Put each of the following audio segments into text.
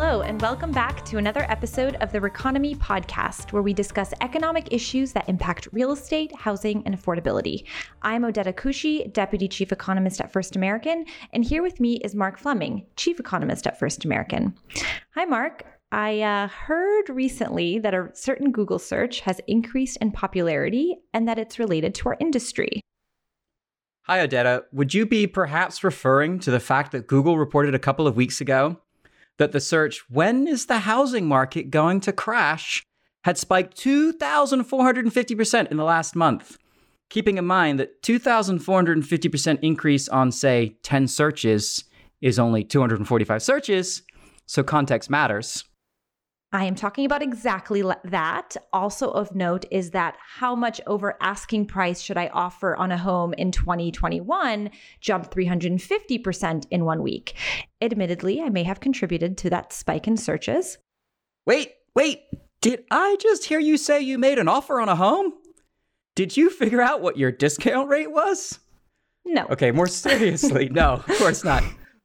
Hello, and welcome back to another episode of the Reconomy podcast, where we discuss economic issues that impact real estate, housing, and affordability. I'm Odeta Kushi, Deputy Chief Economist at First American, and here with me is Mark Fleming, Chief Economist at First American. Hi, Mark. I uh, heard recently that a certain Google search has increased in popularity and that it's related to our industry. Hi, Odeta. Would you be perhaps referring to the fact that Google reported a couple of weeks ago that the search, when is the housing market going to crash, had spiked 2,450% in the last month? Keeping in mind that 2,450% increase on, say, 10 searches is only 245 searches, so context matters. I am talking about exactly that. Also, of note is that how much over asking price should I offer on a home in 2021 jumped 350% in one week. Admittedly, I may have contributed to that spike in searches. Wait, wait, did I just hear you say you made an offer on a home? Did you figure out what your discount rate was? No. Okay, more seriously, no, of course not.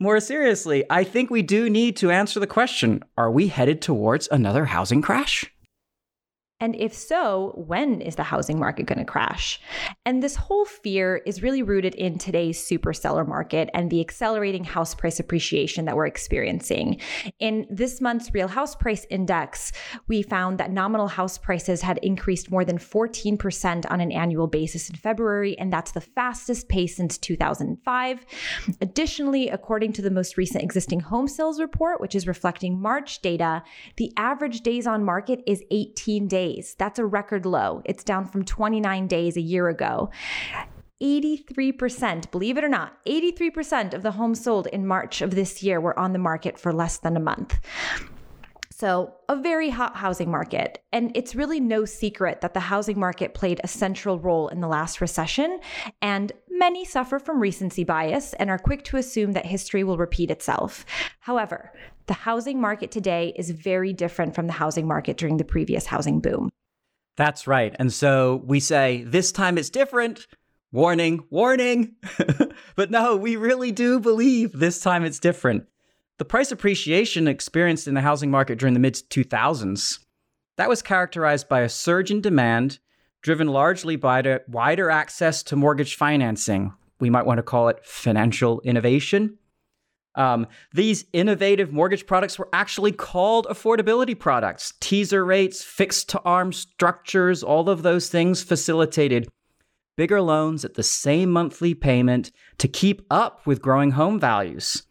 More seriously, I think we do need to answer the question are we headed towards another housing crash? And if so, when is the housing market going to crash? And this whole fear is really rooted in today's super seller market and the accelerating house price appreciation that we're experiencing. In this month's Real House Price Index, we found that nominal house prices had increased more than 14% on an annual basis in February, and that's the fastest pace since 2005. Additionally, according to the most recent existing home sales report, which is reflecting March data, the average days on market is 18 days days. That's a record low. It's down from 29 days a year ago. 83%, believe it or not, 83% of the homes sold in March of this year were on the market for less than a month. So, a very hot housing market. And it's really no secret that the housing market played a central role in the last recession. And many suffer from recency bias and are quick to assume that history will repeat itself. However, the housing market today is very different from the housing market during the previous housing boom. That's right. And so we say, this time it's different. Warning, warning. but no, we really do believe this time it's different. The price appreciation experienced in the housing market during the mid 2000s, that was characterized by a surge in demand driven largely by wider access to mortgage financing. We might want to call it financial innovation. Um, these innovative mortgage products were actually called affordability products. Teaser rates, fixed to arm structures, all of those things facilitated bigger loans at the same monthly payment to keep up with growing home values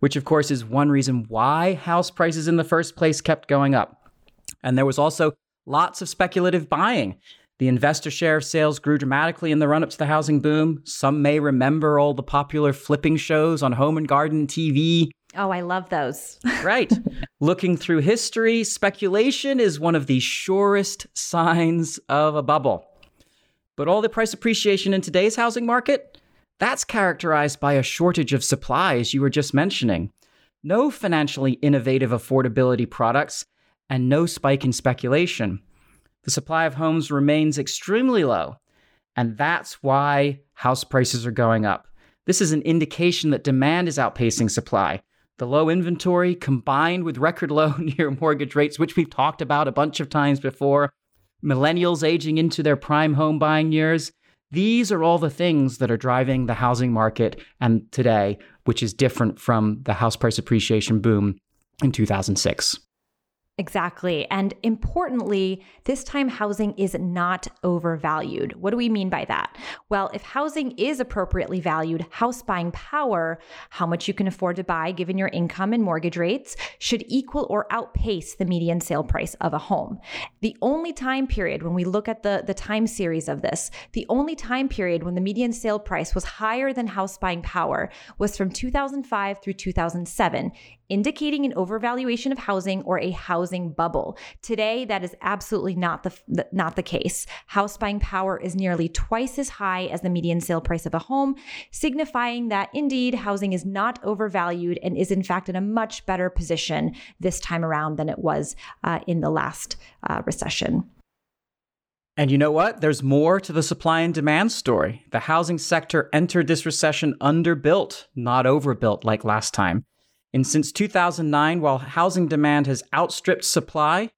which of course is one reason why house prices in the first place kept going up. And there was also lots of speculative buying. The investor share of sales grew dramatically in the run up to the housing boom. Some may remember all the popular flipping shows on home and garden TV. Oh, I love those. right. Looking through history, speculation is one of the surest signs of a bubble. But all the price appreciation in today's housing market, that's characterized by a shortage of supply, as you were just mentioning. No financially innovative affordability products, and no spike in speculation. The supply of homes remains extremely low, and that's why house prices are going up. This is an indication that demand is outpacing supply. The low inventory combined with record low near mortgage rates, which we've talked about a bunch of times before, millennials aging into their prime home buying years, these are all the things that are driving the housing market and today, which is different from the house price appreciation boom in 2006. Exactly. And importantly, this time housing is not overvalued. What do we mean by that? Well, if housing is appropriately valued, house buying power, how much you can afford to buy given your income and mortgage rates, should equal or outpace the median sale price of a home. The only time period when we look at the, the time series of this, the only time period when the median sale price was higher than house buying power was from 2005 through 2007 indicating an overvaluation of housing or a housing bubble. Today, that is absolutely not the, not the case. House buying power is nearly twice as high as the median sale price of a home, signifying that indeed housing is not overvalued and is in fact in a much better position this time around than it was uh, in the last uh, recession. And you know what? There's more to the supply and demand story. The housing sector entered this recession underbuilt, not overbuilt like last time. And since 2009, while housing demand has outstripped supply,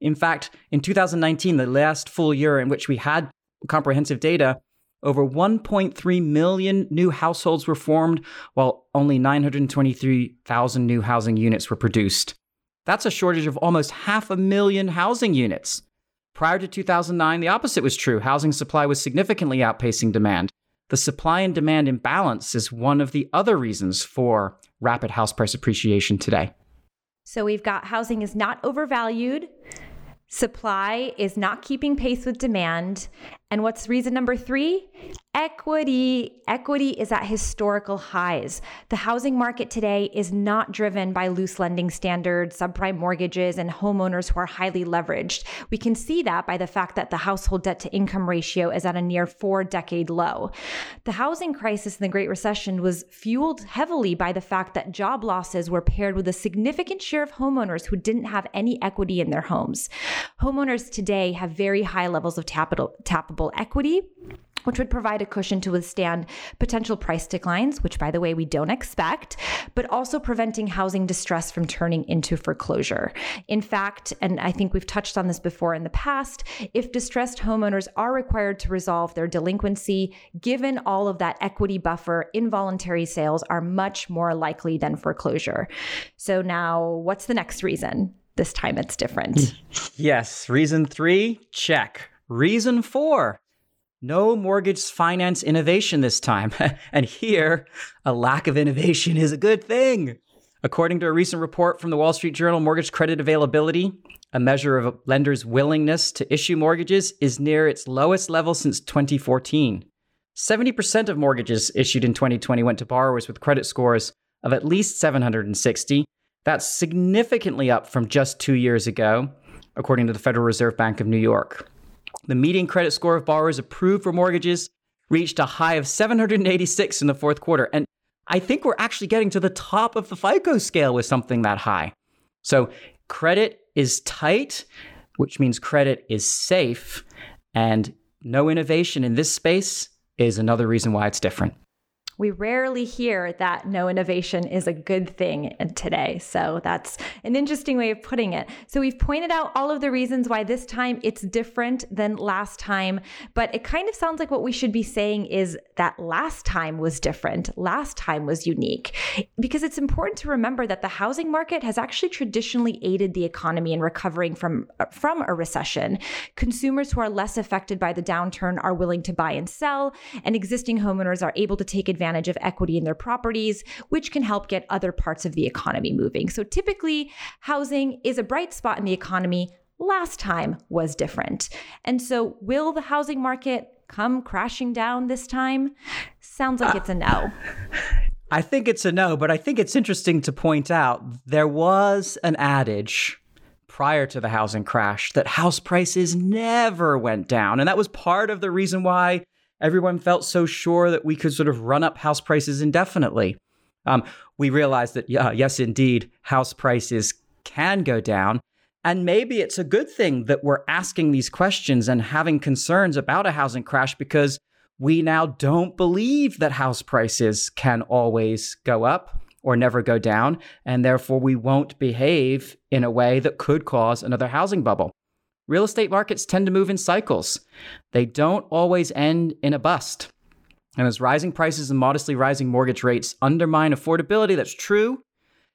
in fact, in 2019, the last full year in which we had comprehensive data, over 1.3 million new households were formed, while only 923,000 new housing units were produced. That's a shortage of almost half a million housing units. Prior to 2009, the opposite was true. Housing supply was significantly outpacing demand. The supply and demand imbalance is one of the other reasons for rapid house price appreciation today. So we've got housing is not overvalued, supply is not keeping pace with demand, and what's reason number three? Equity. Equity is at historical highs. The housing market today is not driven by loose lending standards, subprime mortgages, and homeowners who are highly leveraged. We can see that by the fact that the household debt to income ratio is at a near four decade low. The housing crisis in the Great Recession was fueled heavily by the fact that job losses were paired with a significant share of homeowners who didn't have any equity in their homes. Homeowners today have very high levels of tappable, equity which would provide a cushion to withstand potential price declines, which, by the way, we don't expect, but also preventing housing distress from turning into foreclosure. In fact, and I think we've touched on this before in the past, if distressed homeowners are required to resolve their delinquency, given all of that equity buffer, involuntary sales are much more likely than foreclosure. So, now what's the next reason? This time it's different. Yes. Reason three, check. Reason four, no mortgage finance innovation this time. and here, a lack of innovation is a good thing. According to a recent report from the Wall Street Journal, mortgage credit availability, a measure of a lender's willingness to issue mortgages, is near its lowest level since 2014. 70% of mortgages issued in 2020 went to borrowers with credit scores of at least 760. That's significantly up from just two years ago, according to the Federal Reserve Bank of New York. The median credit score of borrowers approved for mortgages reached a high of 786 in the fourth quarter. And I think we're actually getting to the top of the FICO scale with something that high. So credit is tight, which means credit is safe. And no innovation in this space is another reason why it's different we rarely hear that no innovation is a good thing today. So that's an interesting way of putting it. So we've pointed out all of the reasons why this time it's different than last time, but it kind of sounds like what we should be saying is that last time was different. Last time was unique because it's important to remember that the housing market has actually traditionally aided the economy in recovering from from a recession. Consumers who are less affected by the downturn are willing to buy and sell, and existing homeowners are able to take advantage advantage of equity in their properties, which can help get other parts of the economy moving. So typically, housing is a bright spot in the economy. Last time was different. And so, will the housing market come crashing down this time? Sounds like uh, it's a no. I think it's a no, but I think it's interesting to point out there was an adage prior to the housing crash that house prices never went down. And that was part of the reason why everyone felt so sure that we could sort of run up house prices indefinitely. Um, we realized that, yeah, yes, indeed, house prices can go down. And maybe it's a good thing that we're asking these questions and having concerns about a housing crash because we now don't believe that house prices can always go up or never go down. And therefore, we won't behave in a way that could cause another housing bubble. Real estate markets tend to move in cycles. They don't always end in a bust. And as rising prices and modestly rising mortgage rates undermine affordability, that's true.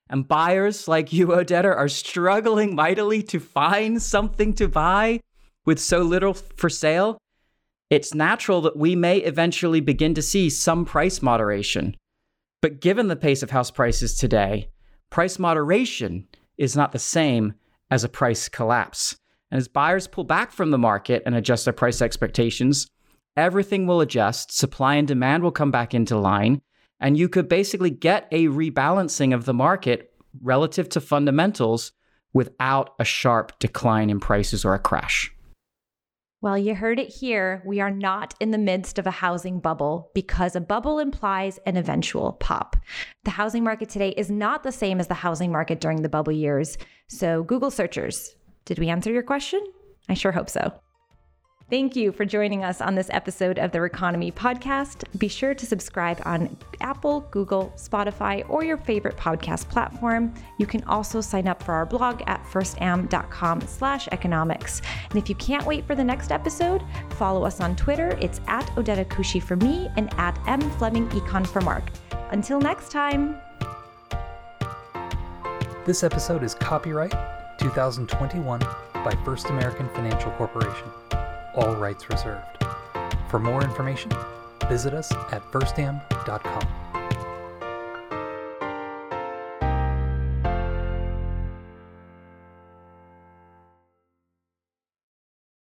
And buyers like you, Odeta, are struggling mightily to find something to buy with so little for sale. It's natural that we may eventually begin to see some price moderation. But given the pace of house prices today, price moderation is not the same as a price collapse. And as buyers pull back from the market and adjust their price expectations, everything will adjust, supply and demand will come back into line, and you could basically get a rebalancing of the market relative to fundamentals without a sharp decline in prices or a crash. Well, you heard it here. We are not in the midst of a housing bubble because a bubble implies an eventual pop. The housing market today is not the same as the housing market during the bubble years. So, Google searchers, did we answer your question? I sure hope so. Thank you for joining us on this episode of the Reconomy podcast. Be sure to subscribe on Apple, Google, Spotify, or your favorite podcast platform. You can also sign up for our blog at firstam.com slash economics. And if you can't wait for the next episode, follow us on Twitter. It's at Odeta Kushi for me and at M Fleming Econ for Mark. Until next time. This episode is copyright 2021 by First American Financial Corporation all rights reserved. For more information, visit us at firstam.com.